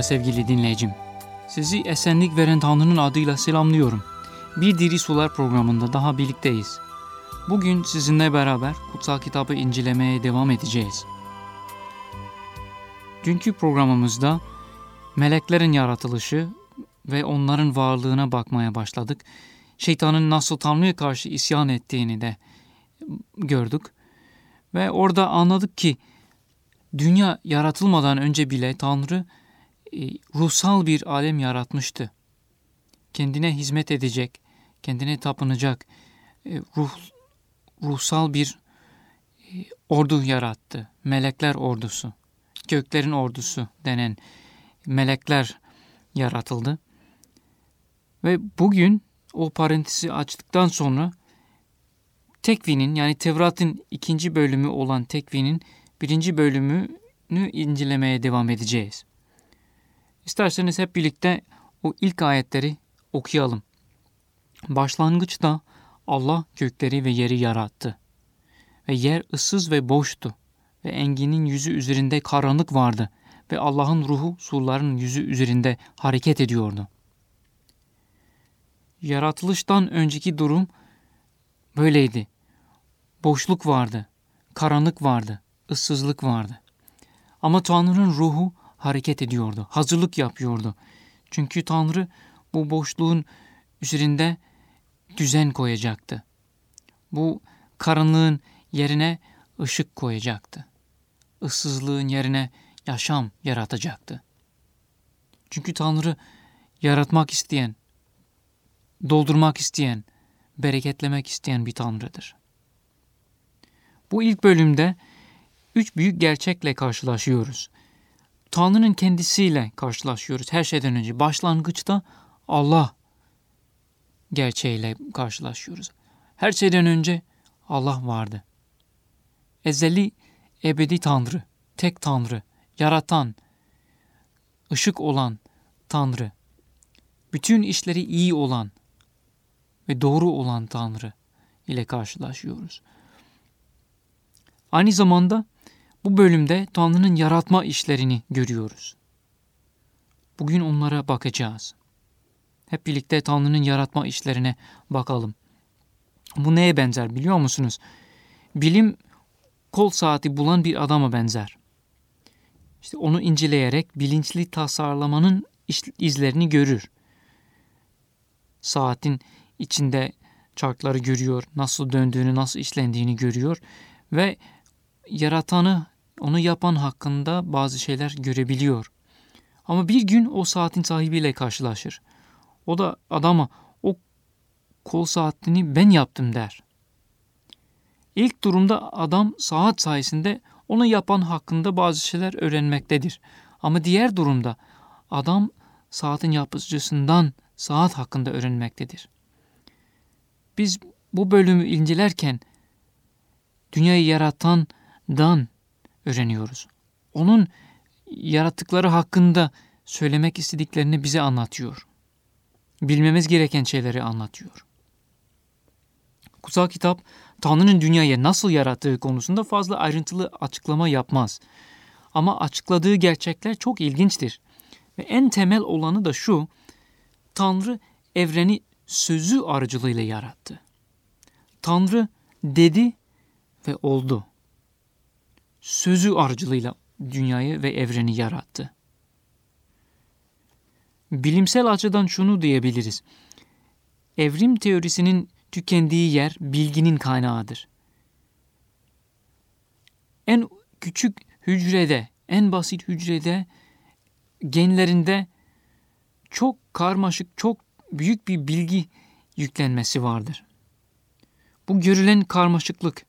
Merhaba sevgili dinleyicim. Sizi esenlik veren Tanrı'nın adıyla selamlıyorum. Bir Diri Sular programında daha birlikteyiz. Bugün sizinle beraber kutsal kitabı incelemeye devam edeceğiz. Dünkü programımızda meleklerin yaratılışı ve onların varlığına bakmaya başladık. Şeytanın nasıl Tanrı'ya karşı isyan ettiğini de gördük. Ve orada anladık ki dünya yaratılmadan önce bile Tanrı ruhsal bir alem yaratmıştı. Kendine hizmet edecek, kendine tapınacak e, ruh ruhsal bir e, ordu yarattı. Melekler ordusu, göklerin ordusu denen melekler yaratıldı. Ve bugün o parantezi açtıktan sonra Tekvin'in yani Tevrat'ın ikinci bölümü olan Tekvin'in birinci bölümünü incelemeye devam edeceğiz. İsterseniz hep birlikte o ilk ayetleri okuyalım. Başlangıçta Allah gökleri ve yeri yarattı. Ve yer ıssız ve boştu. Ve enginin yüzü üzerinde karanlık vardı. Ve Allah'ın ruhu suların yüzü üzerinde hareket ediyordu. Yaratılıştan önceki durum böyleydi. Boşluk vardı, karanlık vardı, ıssızlık vardı. Ama Tanrı'nın ruhu hareket ediyordu, hazırlık yapıyordu. Çünkü Tanrı bu boşluğun üzerinde düzen koyacaktı. Bu karanlığın yerine ışık koyacaktı. Issızlığın yerine yaşam yaratacaktı. Çünkü Tanrı yaratmak isteyen, doldurmak isteyen, bereketlemek isteyen bir Tanrı'dır. Bu ilk bölümde üç büyük gerçekle karşılaşıyoruz. Tanrı'nın kendisiyle karşılaşıyoruz her şeyden önce. Başlangıçta Allah gerçeğiyle karşılaşıyoruz. Her şeyden önce Allah vardı. Ezeli, ebedi Tanrı, tek Tanrı, yaratan, ışık olan Tanrı, bütün işleri iyi olan ve doğru olan Tanrı ile karşılaşıyoruz. Aynı zamanda bu bölümde Tanrı'nın yaratma işlerini görüyoruz. Bugün onlara bakacağız. Hep birlikte Tanrı'nın yaratma işlerine bakalım. Bu neye benzer biliyor musunuz? Bilim kol saati bulan bir adama benzer. İşte onu inceleyerek bilinçli tasarlamanın izlerini görür. Saatin içinde çarkları görüyor, nasıl döndüğünü, nasıl işlendiğini görüyor ve yaratanı, onu yapan hakkında bazı şeyler görebiliyor. Ama bir gün o saatin sahibiyle karşılaşır. O da adama o kol saatini ben yaptım der. İlk durumda adam saat sayesinde onu yapan hakkında bazı şeyler öğrenmektedir. Ama diğer durumda adam saatin yapıcısından saat hakkında öğrenmektedir. Biz bu bölümü incelerken dünyayı yaratandan öğreniyoruz. Onun yarattıkları hakkında söylemek istediklerini bize anlatıyor. Bilmemiz gereken şeyleri anlatıyor. Kutsal kitap Tanrı'nın dünyayı nasıl yarattığı konusunda fazla ayrıntılı açıklama yapmaz. Ama açıkladığı gerçekler çok ilginçtir. Ve en temel olanı da şu, Tanrı evreni sözü aracılığıyla yarattı. Tanrı dedi ve oldu. Sözü aracılığıyla dünyayı ve evreni yarattı. Bilimsel açıdan şunu diyebiliriz. Evrim teorisinin tükendiği yer bilginin kaynağıdır. En küçük hücrede, en basit hücrede, genlerinde çok karmaşık, çok büyük bir bilgi yüklenmesi vardır. Bu görülen karmaşıklık,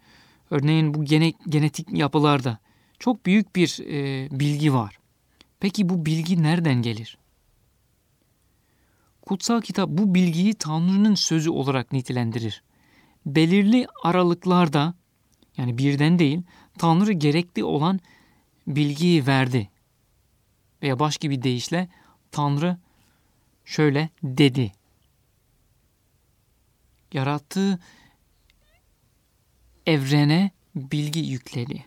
örneğin bu gene, genetik yapılarda çok büyük bir e, bilgi var. Peki bu bilgi nereden gelir? Kutsal kitap bu bilgiyi Tanrı'nın sözü olarak nitelendirir. Belirli aralıklarda yani birden değil Tanrı gerekli olan bilgiyi verdi. Veya başka bir deyişle Tanrı şöyle dedi. Yarattığı evrene bilgi yükledi.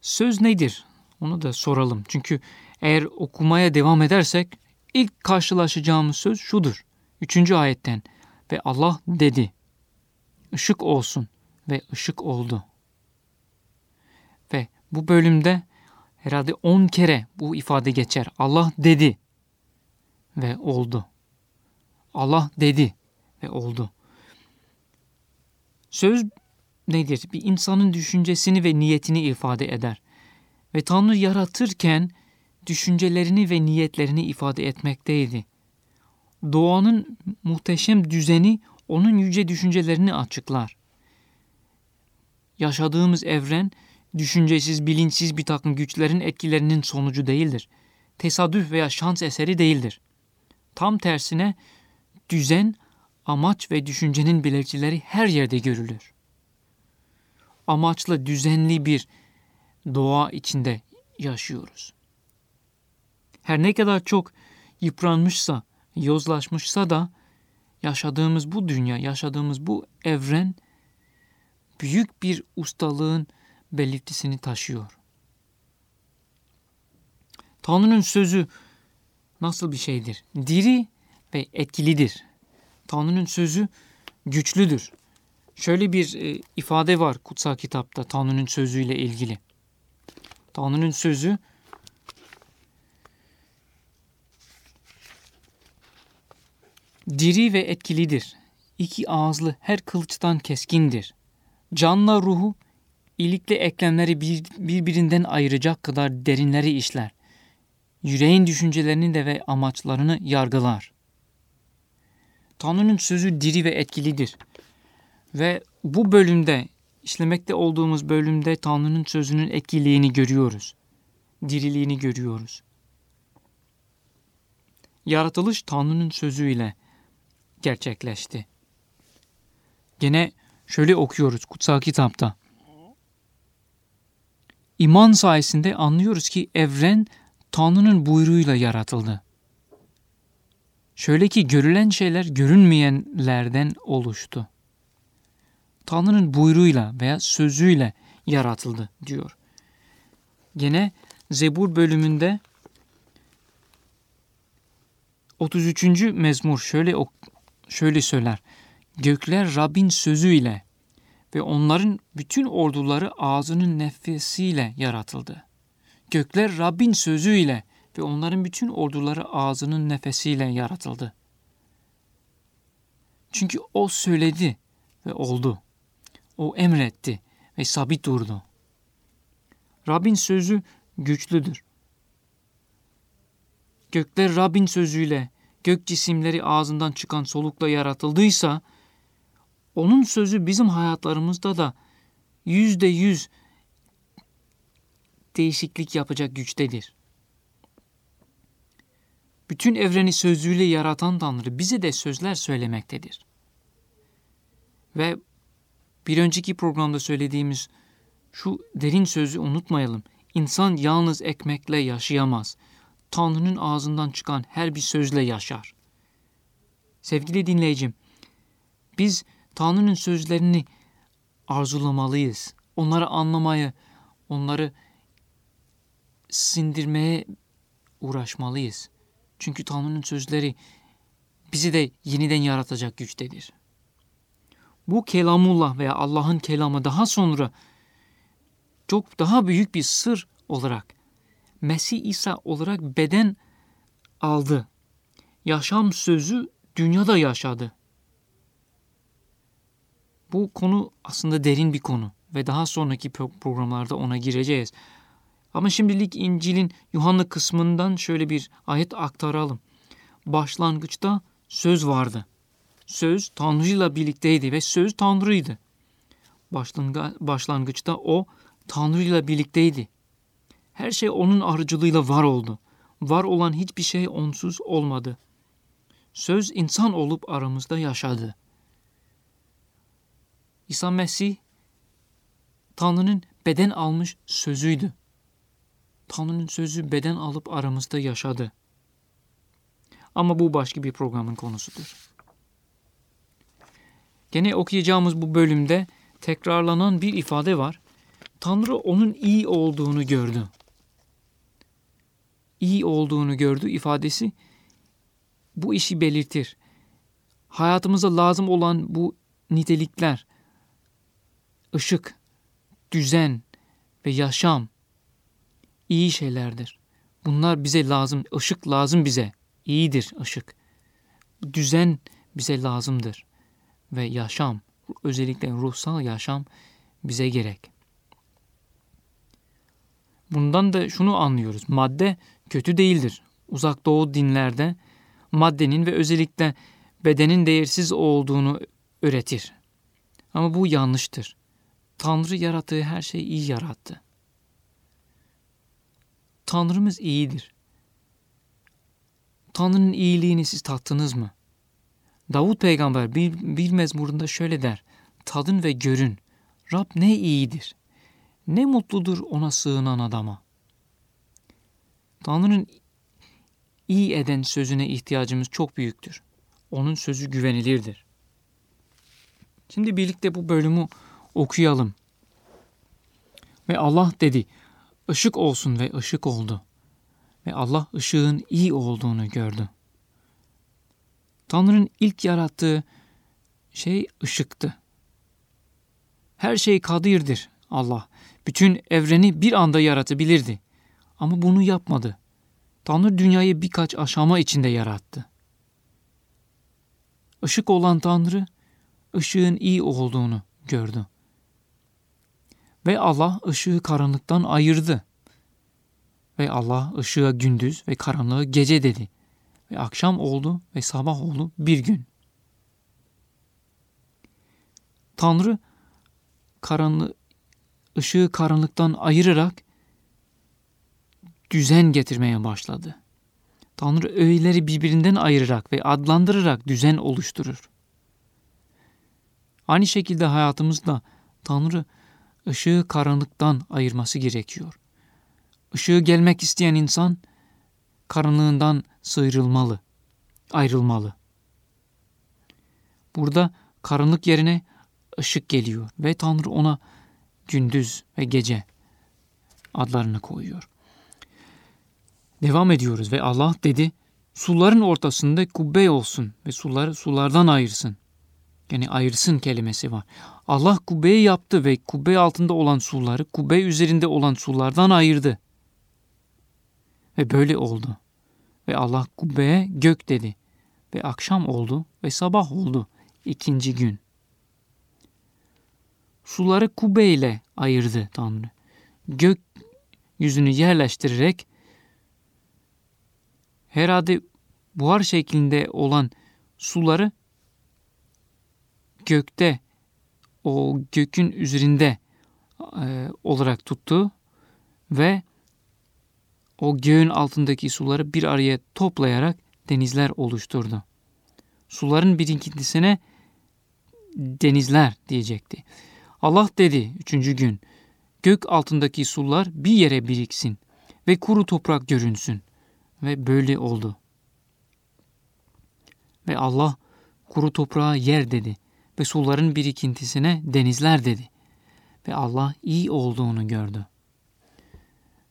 Söz nedir? Onu da soralım. Çünkü eğer okumaya devam edersek ilk karşılaşacağımız söz şudur. Üçüncü ayetten ve Allah dedi ışık olsun ve ışık oldu. Ve bu bölümde herhalde on kere bu ifade geçer. Allah dedi ve oldu. Allah dedi ve oldu. Söz nedir? Bir insanın düşüncesini ve niyetini ifade eder. Ve Tanrı yaratırken düşüncelerini ve niyetlerini ifade etmekteydi. Doğanın muhteşem düzeni onun yüce düşüncelerini açıklar. Yaşadığımız evren düşüncesiz, bilinçsiz bir takım güçlerin etkilerinin sonucu değildir. Tesadüf veya şans eseri değildir. Tam tersine düzen, amaç ve düşüncenin belirtileri her yerde görülür. Amaçlı, düzenli bir doğa içinde yaşıyoruz. Her ne kadar çok yıpranmışsa, yozlaşmışsa da yaşadığımız bu dünya, yaşadığımız bu evren büyük bir ustalığın belirtisini taşıyor. Tanrı'nın sözü nasıl bir şeydir? Diri ve etkilidir. Tanrı'nın sözü güçlüdür. Şöyle bir e, ifade var kutsal kitapta Tanrı'nın sözüyle ilgili. Tanrı'nın sözü diri ve etkilidir. İki ağızlı her kılıçtan keskindir. Canla ruhu, ilikle eklemleri bir, birbirinden ayıracak kadar derinleri işler. Yüreğin düşüncelerini de ve amaçlarını yargılar. Tanrı'nın sözü diri ve etkilidir. Ve bu bölümde, işlemekte olduğumuz bölümde Tanrı'nın sözünün etkiliğini görüyoruz. Diriliğini görüyoruz. Yaratılış Tanrı'nın sözüyle gerçekleşti. Gene şöyle okuyoruz kutsal kitapta. İman sayesinde anlıyoruz ki evren Tanrı'nın buyruğuyla yaratıldı. Şöyle ki görülen şeyler görünmeyenlerden oluştu. Tanrı'nın buyruğuyla veya sözüyle yaratıldı diyor. Gene Zebur bölümünde 33. mezmur şöyle şöyle söyler. Gökler Rabbin sözüyle ve onların bütün orduları ağzının nefesiyle yaratıldı. Gökler Rabbin sözüyle ve onların bütün orduları ağzının nefesiyle yaratıldı. Çünkü o söyledi ve oldu. O emretti ve sabit durdu. Rabbin sözü güçlüdür. Gökler Rabbin sözüyle, gök cisimleri ağzından çıkan solukla yaratıldıysa, onun sözü bizim hayatlarımızda da yüzde yüz değişiklik yapacak güçtedir. Bütün evreni sözüyle yaratan Tanrı bize de sözler söylemektedir. Ve bir önceki programda söylediğimiz şu derin sözü unutmayalım. İnsan yalnız ekmekle yaşayamaz. Tanrı'nın ağzından çıkan her bir sözle yaşar. Sevgili dinleyicim, biz Tanrı'nın sözlerini arzulamalıyız. Onları anlamaya, onları sindirmeye uğraşmalıyız. Çünkü Tanrı'nın sözleri bizi de yeniden yaratacak güçtedir. Bu kelamullah veya Allah'ın kelamı daha sonra çok daha büyük bir sır olarak Mesih İsa olarak beden aldı. Yaşam sözü dünyada yaşadı. Bu konu aslında derin bir konu ve daha sonraki programlarda ona gireceğiz. Ama şimdilik İncil'in Yuhanna kısmından şöyle bir ayet aktaralım. Başlangıçta söz vardı. Söz Tanrı'yla birlikteydi ve söz Tanrı'ydı. Başlangıçta o Tanrı'yla birlikteydi. Her şey onun aracılığıyla var oldu. Var olan hiçbir şey onsuz olmadı. Söz insan olup aramızda yaşadı. İsa Mesih Tanrı'nın beden almış sözüydü. Tanrı'nın sözü beden alıp aramızda yaşadı. Ama bu başka bir programın konusudur. Gene okuyacağımız bu bölümde tekrarlanan bir ifade var. Tanrı onun iyi olduğunu gördü. iyi olduğunu gördü ifadesi bu işi belirtir. Hayatımıza lazım olan bu nitelikler, ışık, düzen ve yaşam iyi şeylerdir. Bunlar bize lazım, ışık lazım bize. İyidir ışık. Düzen bize lazımdır. Ve yaşam, özellikle ruhsal yaşam bize gerek. Bundan da şunu anlıyoruz. Madde kötü değildir. Uzak doğu dinlerde maddenin ve özellikle bedenin değersiz olduğunu öğretir. Ama bu yanlıştır. Tanrı yarattığı her şeyi iyi yarattı. Tanrımız iyidir. Tanrı'nın iyiliğini siz tattınız mı? Davut peygamber bir, bir mezmurunda şöyle der. Tadın ve görün. Rab ne iyidir. Ne mutludur ona sığınan adama. Tanrı'nın iyi eden sözüne ihtiyacımız çok büyüktür. Onun sözü güvenilirdir. Şimdi birlikte bu bölümü okuyalım. Ve Allah dedi, ışık olsun ve ışık oldu. Ve Allah ışığın iyi olduğunu gördü. Tanrı'nın ilk yarattığı şey ışıktı. Her şey kadirdir Allah. Bütün evreni bir anda yaratabilirdi. Ama bunu yapmadı. Tanrı dünyayı birkaç aşama içinde yarattı. Işık olan Tanrı, ışığın iyi olduğunu gördü. Ve Allah ışığı karanlıktan ayırdı. Ve Allah ışığa gündüz ve karanlığı gece dedi. Ve akşam oldu ve sabah oldu bir gün. Tanrı karanlığı, ışığı karanlıktan ayırarak düzen getirmeye başladı. Tanrı öğeleri birbirinden ayırarak ve adlandırarak düzen oluşturur. Aynı şekilde hayatımızda Tanrı ışığı karanlıktan ayırması gerekiyor. Işığı gelmek isteyen insan karanlığından sıyrılmalı, ayrılmalı. Burada karanlık yerine ışık geliyor ve Tanrı ona gündüz ve gece adlarını koyuyor. Devam ediyoruz ve Allah dedi suların ortasında kubbe olsun ve suları sulardan ayırsın. Yani ayırsın kelimesi var. Allah kubbeyi yaptı ve kubbe altında olan suları kubbe üzerinde olan sulardan ayırdı. Ve böyle oldu. Ve Allah kubbeye gök dedi. Ve akşam oldu ve sabah oldu. ikinci gün. Suları kubbe ile ayırdı Tanrı. Gök yüzünü yerleştirerek herhalde buhar şeklinde olan suları gökte o gökün üzerinde e, olarak tuttu ve o göğün altındaki suları bir araya toplayarak denizler oluşturdu. Suların birikintisine denizler diyecekti. Allah dedi üçüncü gün, gök altındaki sular bir yere biriksin ve kuru toprak görünsün. Ve böyle oldu. Ve Allah kuru toprağa yer dedi ve suların birikintisine denizler dedi. Ve Allah iyi olduğunu gördü.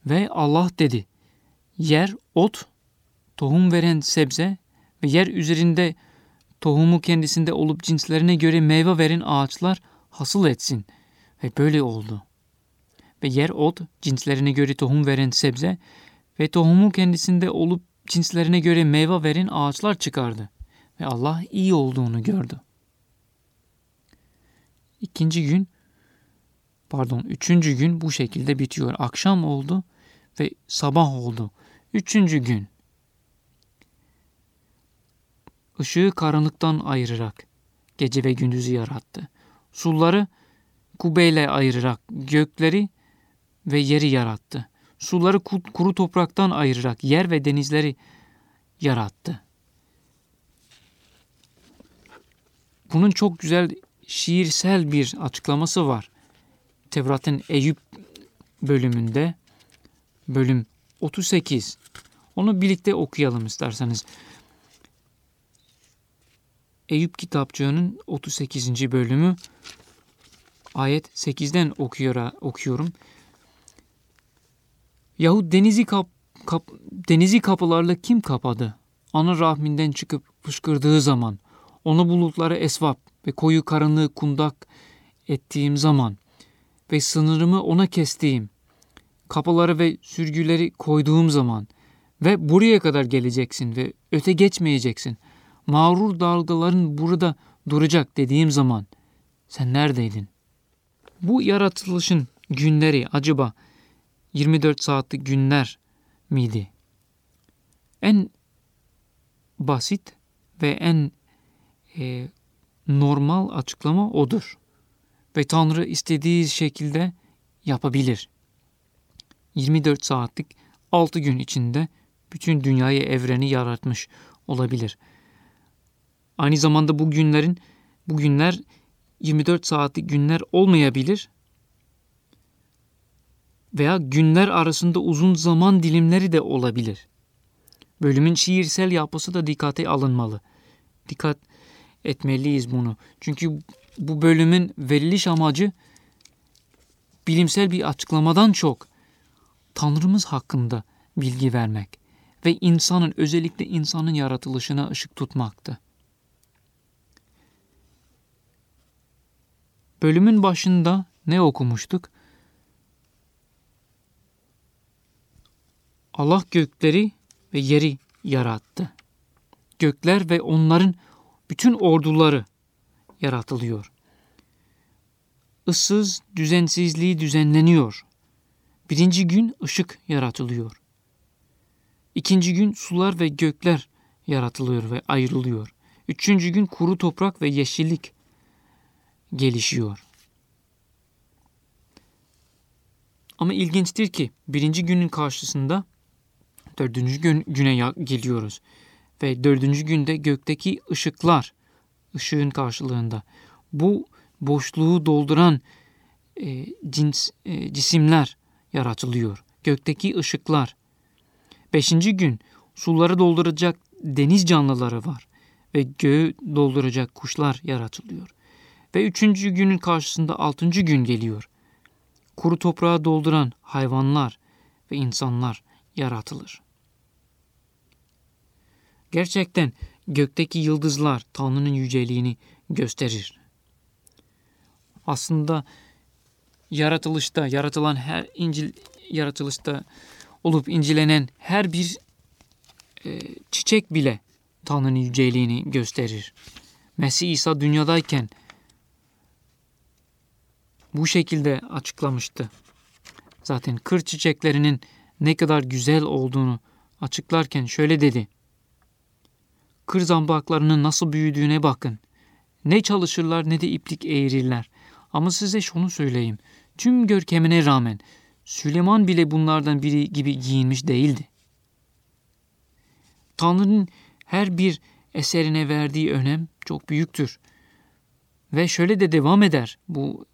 Ve Allah dedi, yer ot, tohum veren sebze ve yer üzerinde tohumu kendisinde olup cinslerine göre meyve veren ağaçlar hasıl etsin. Ve böyle oldu. Ve yer ot, cinslerine göre tohum veren sebze ve tohumu kendisinde olup cinslerine göre meyve veren ağaçlar çıkardı. Ve Allah iyi olduğunu gördü. İkinci gün, pardon üçüncü gün bu şekilde bitiyor. Akşam oldu ve sabah oldu. Üçüncü gün. Işığı karanlıktan ayırarak gece ve gündüzü yarattı. Suları kubbeyle ayırarak gökleri ve yeri yarattı. Suları kuru topraktan ayırarak yer ve denizleri yarattı. Bunun çok güzel şiirsel bir açıklaması var. Tevrat'ın Eyüp bölümünde bölüm 38. Onu birlikte okuyalım isterseniz. Eyüp kitapçığının 38. bölümü ayet 8'den okuyor, okuyorum. Yahut denizi kap, kap, denizi kapılarla kim kapadı? Ana rahminden çıkıp fışkırdığı zaman, onu bulutlara esvap ve koyu karanlığı kundak ettiğim zaman ve sınırımı ona kestiğim, kapıları ve sürgüleri koyduğum zaman ve buraya kadar geleceksin ve öte geçmeyeceksin. Mağrur dalgaların burada duracak dediğim zaman sen neredeydin? Bu yaratılışın günleri acaba 24 saatlik günler miydi? En basit ve en e, normal açıklama odur. Ve Tanrı istediği şekilde yapabilir. 24 saatlik 6 gün içinde bütün dünyayı, evreni yaratmış olabilir. Aynı zamanda bu günlerin bu günler 24 saatlik günler olmayabilir veya günler arasında uzun zaman dilimleri de olabilir. Bölümün şiirsel yapısı da dikkate alınmalı. Dikkat etmeliyiz bunu. Çünkü bu bölümün veriliş amacı bilimsel bir açıklamadan çok Tanrımız hakkında bilgi vermek ve insanın özellikle insanın yaratılışına ışık tutmaktı. Bölümün başında ne okumuştuk? Allah gökleri ve yeri yarattı. Gökler ve onların bütün orduları yaratılıyor. Issız düzensizliği düzenleniyor. Birinci gün ışık yaratılıyor. İkinci gün sular ve gökler yaratılıyor ve ayrılıyor. Üçüncü gün kuru toprak ve yeşillik gelişiyor. Ama ilginçtir ki birinci günün karşısında dördüncü gün, güne geliyoruz. Ve dördüncü günde gökteki ışıklar, ışığın karşılığında bu boşluğu dolduran e, cins, e, cisimler yaratılıyor. Gökteki ışıklar. Beşinci gün suları dolduracak deniz canlıları var ve göğü dolduracak kuşlar yaratılıyor. Ve üçüncü günün karşısında altıncı gün geliyor. Kuru toprağı dolduran hayvanlar ve insanlar yaratılır. Gerçekten gökteki yıldızlar Tanrı'nın yüceliğini gösterir. Aslında yaratılışta, yaratılan her İncil yaratılışta olup incilenen her bir e, çiçek bile Tanrı'nın yüceliğini gösterir. Mesih İsa dünyadayken bu şekilde açıklamıştı. Zaten kır çiçeklerinin ne kadar güzel olduğunu açıklarken şöyle dedi. Kır zambaklarının nasıl büyüdüğüne bakın. Ne çalışırlar ne de iplik eğirirler. Ama size şunu söyleyeyim. Tüm görkemine rağmen Süleyman bile bunlardan biri gibi giyinmiş değildi. Tanrı'nın her bir eserine verdiği önem çok büyüktür. Ve şöyle de devam eder bu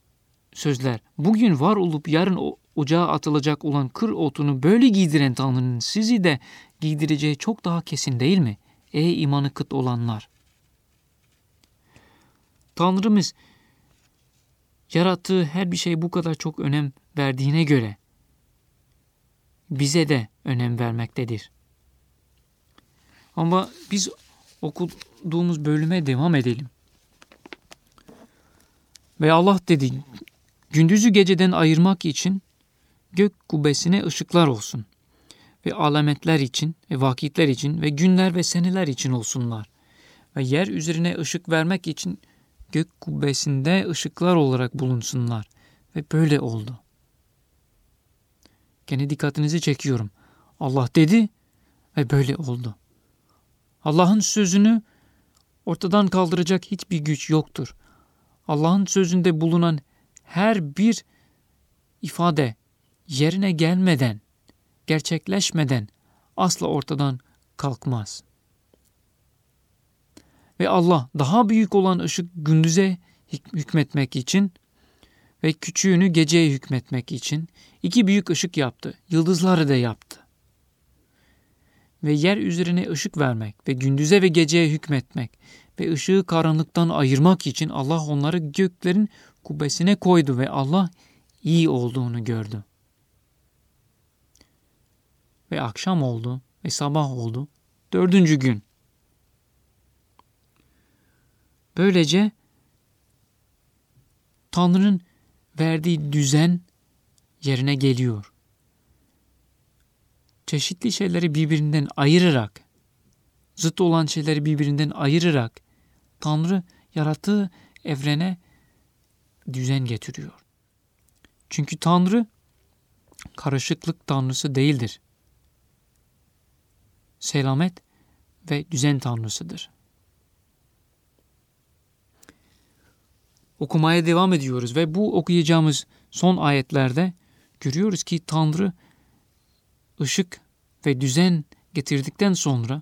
sözler. Bugün var olup yarın ocağa atılacak olan kır otunu böyle giydiren Tanrı'nın sizi de giydireceği çok daha kesin değil mi? Ey imanı kıt olanlar! Tanrımız yarattığı her bir şey bu kadar çok önem verdiğine göre bize de önem vermektedir. Ama biz okuduğumuz bölüme devam edelim. Ve Allah dedi, gündüzü geceden ayırmak için gök kubbesine ışıklar olsun ve alametler için ve vakitler için ve günler ve seneler için olsunlar. Ve yer üzerine ışık vermek için gök kubbesinde ışıklar olarak bulunsunlar. Ve böyle oldu. Gene dikkatinizi çekiyorum. Allah dedi ve böyle oldu. Allah'ın sözünü ortadan kaldıracak hiçbir güç yoktur. Allah'ın sözünde bulunan her bir ifade yerine gelmeden, gerçekleşmeden asla ortadan kalkmaz. Ve Allah daha büyük olan ışık gündüze hükmetmek için ve küçüğünü geceye hükmetmek için iki büyük ışık yaptı. Yıldızları da yaptı. Ve yer üzerine ışık vermek ve gündüze ve geceye hükmetmek ve ışığı karanlıktan ayırmak için Allah onları göklerin kubbesine koydu ve Allah iyi olduğunu gördü. Ve akşam oldu ve sabah oldu. Dördüncü gün. Böylece Tanrı'nın verdiği düzen yerine geliyor. Çeşitli şeyleri birbirinden ayırarak, zıt olan şeyleri birbirinden ayırarak Tanrı yarattığı evrene düzen getiriyor. Çünkü Tanrı karışıklık tanrısı değildir. Selamet ve düzen tanrısıdır. Okumaya devam ediyoruz ve bu okuyacağımız son ayetlerde görüyoruz ki Tanrı ışık ve düzen getirdikten sonra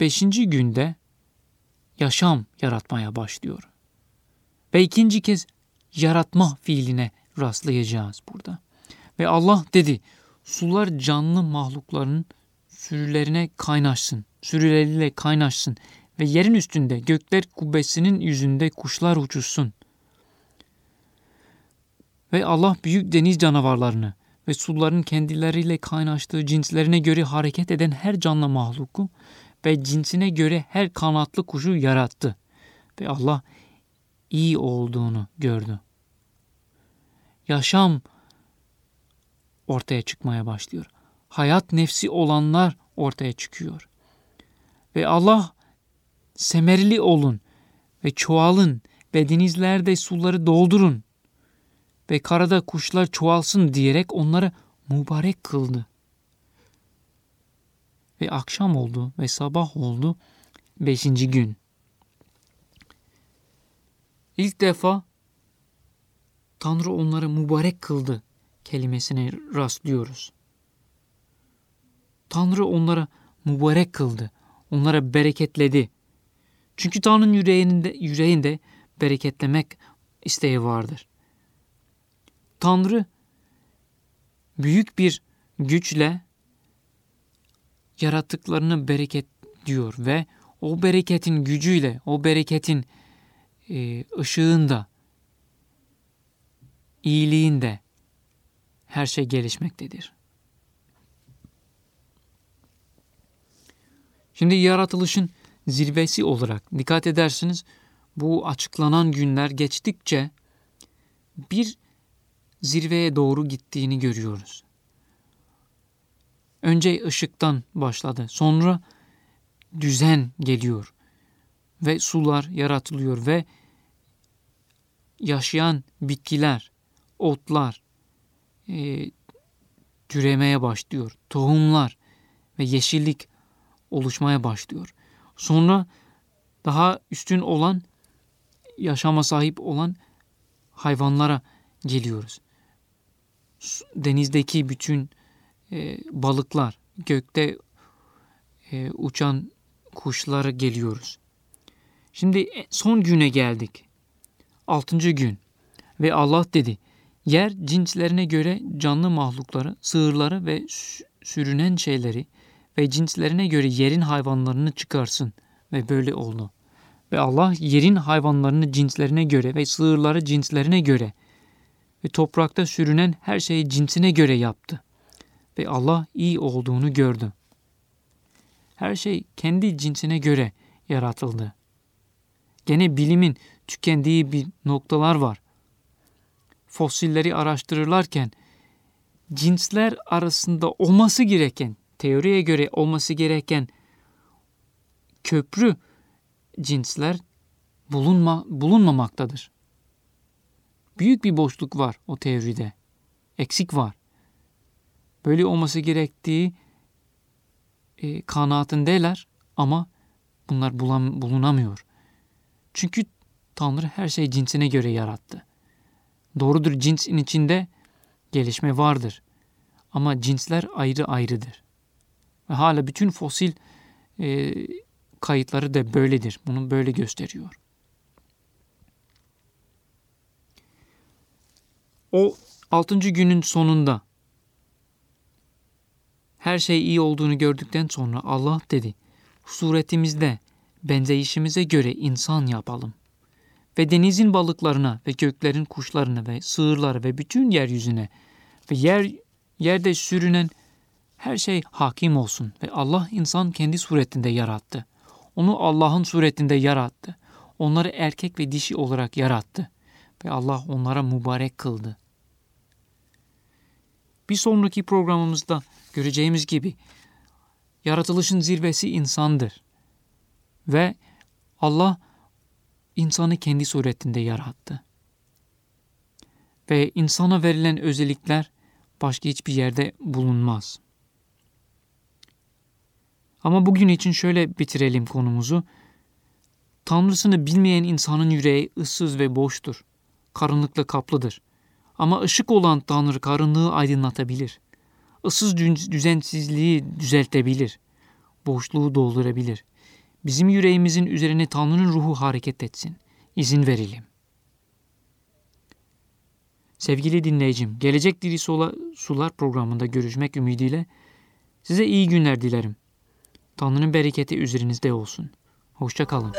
beşinci günde yaşam yaratmaya başlıyor. Ve ikinci kez yaratma fiiline rastlayacağız burada. Ve Allah dedi, sular canlı mahlukların sürülerine kaynaşsın, sürüleriyle kaynaşsın ve yerin üstünde gökler kubbesinin yüzünde kuşlar uçuşsun. Ve Allah büyük deniz canavarlarını ve suların kendileriyle kaynaştığı cinslerine göre hareket eden her canlı mahluku ve cinsine göre her kanatlı kuşu yarattı. Ve Allah iyi olduğunu gördü. Yaşam ortaya çıkmaya başlıyor. Hayat nefsi olanlar ortaya çıkıyor. Ve Allah semerli olun ve çoğalın ve denizlerde suları doldurun ve karada kuşlar çoğalsın diyerek onları mübarek kıldı. Ve akşam oldu ve sabah oldu beşinci gün. İlk defa Tanrı onları mübarek kıldı kelimesine rastlıyoruz. Tanrı onlara mübarek kıldı. Onlara bereketledi. Çünkü Tanrı'nın yüreğinde, yüreğinde bereketlemek isteği vardır. Tanrı büyük bir güçle yarattıklarını bereket diyor ve o bereketin gücüyle, o bereketin e, ışığında, iyiliğinde her şey gelişmektedir. Şimdi yaratılışın zirvesi olarak dikkat edersiniz bu açıklanan günler geçtikçe bir zirveye doğru gittiğini görüyoruz. Önce ışıktan başladı. Sonra düzen geliyor ve sular yaratılıyor ve yaşayan bitkiler, otlar e, türemeye başlıyor. Tohumlar ve yeşillik oluşmaya başlıyor. Sonra daha üstün olan yaşama sahip olan hayvanlara geliyoruz. Denizdeki bütün e, balıklar, gökte e, uçan kuşlara geliyoruz. Şimdi e, son güne geldik. Altıncı gün. Ve Allah dedi, yer cinslerine göre canlı mahlukları, sığırları ve sürünen şeyleri ve cinslerine göre yerin hayvanlarını çıkarsın. Ve böyle oldu. Ve Allah yerin hayvanlarını cinslerine göre ve sığırları cinslerine göre ve toprakta sürünen her şeyi cinsine göre yaptı. Ve Allah iyi olduğunu gördü. Her şey kendi cinsine göre yaratıldı. Gene bilimin tükendiği bir noktalar var. Fosilleri araştırırlarken cinsler arasında olması gereken, teoriye göre olması gereken köprü cinsler bulunma, bulunmamaktadır. Büyük bir boşluk var o teoride. Eksik var. Böyle olması gerektiği e, kanaatindeler ama bunlar bulan, bulunamıyor. Çünkü Tanrı her şeyi cinsine göre yarattı. Doğrudur cinsin içinde gelişme vardır. Ama cinsler ayrı ayrıdır. Ve hala bütün fosil e, kayıtları da böyledir. Bunu böyle gösteriyor. O altıncı günün sonunda her şey iyi olduğunu gördükten sonra Allah dedi, suretimizde benzeyişimize göre insan yapalım. Ve denizin balıklarına ve göklerin kuşlarına ve sığırları ve bütün yeryüzüne ve yer yerde sürünen her şey hakim olsun ve Allah insan kendi suretinde yarattı. Onu Allah'ın suretinde yarattı. Onları erkek ve dişi olarak yarattı ve Allah onlara mübarek kıldı. Bir sonraki programımızda göreceğimiz gibi yaratılışın zirvesi insandır. Ve Allah insanı kendi suretinde yarattı. Ve insana verilen özellikler başka hiçbir yerde bulunmaz. Ama bugün için şöyle bitirelim konumuzu. Tanrısını bilmeyen insanın yüreği ıssız ve boştur. Karınlıkla kaplıdır. Ama ışık olan Tanrı karınlığı aydınlatabilir. Issız düzensizliği düzeltebilir. Boşluğu doldurabilir. Bizim yüreğimizin üzerine Tanrı'nın ruhu hareket etsin. İzin verelim. Sevgili dinleyicim, Gelecek Diri Sular programında görüşmek ümidiyle size iyi günler dilerim. Tanrı'nın bereketi üzerinizde olsun. Hoşça kalın.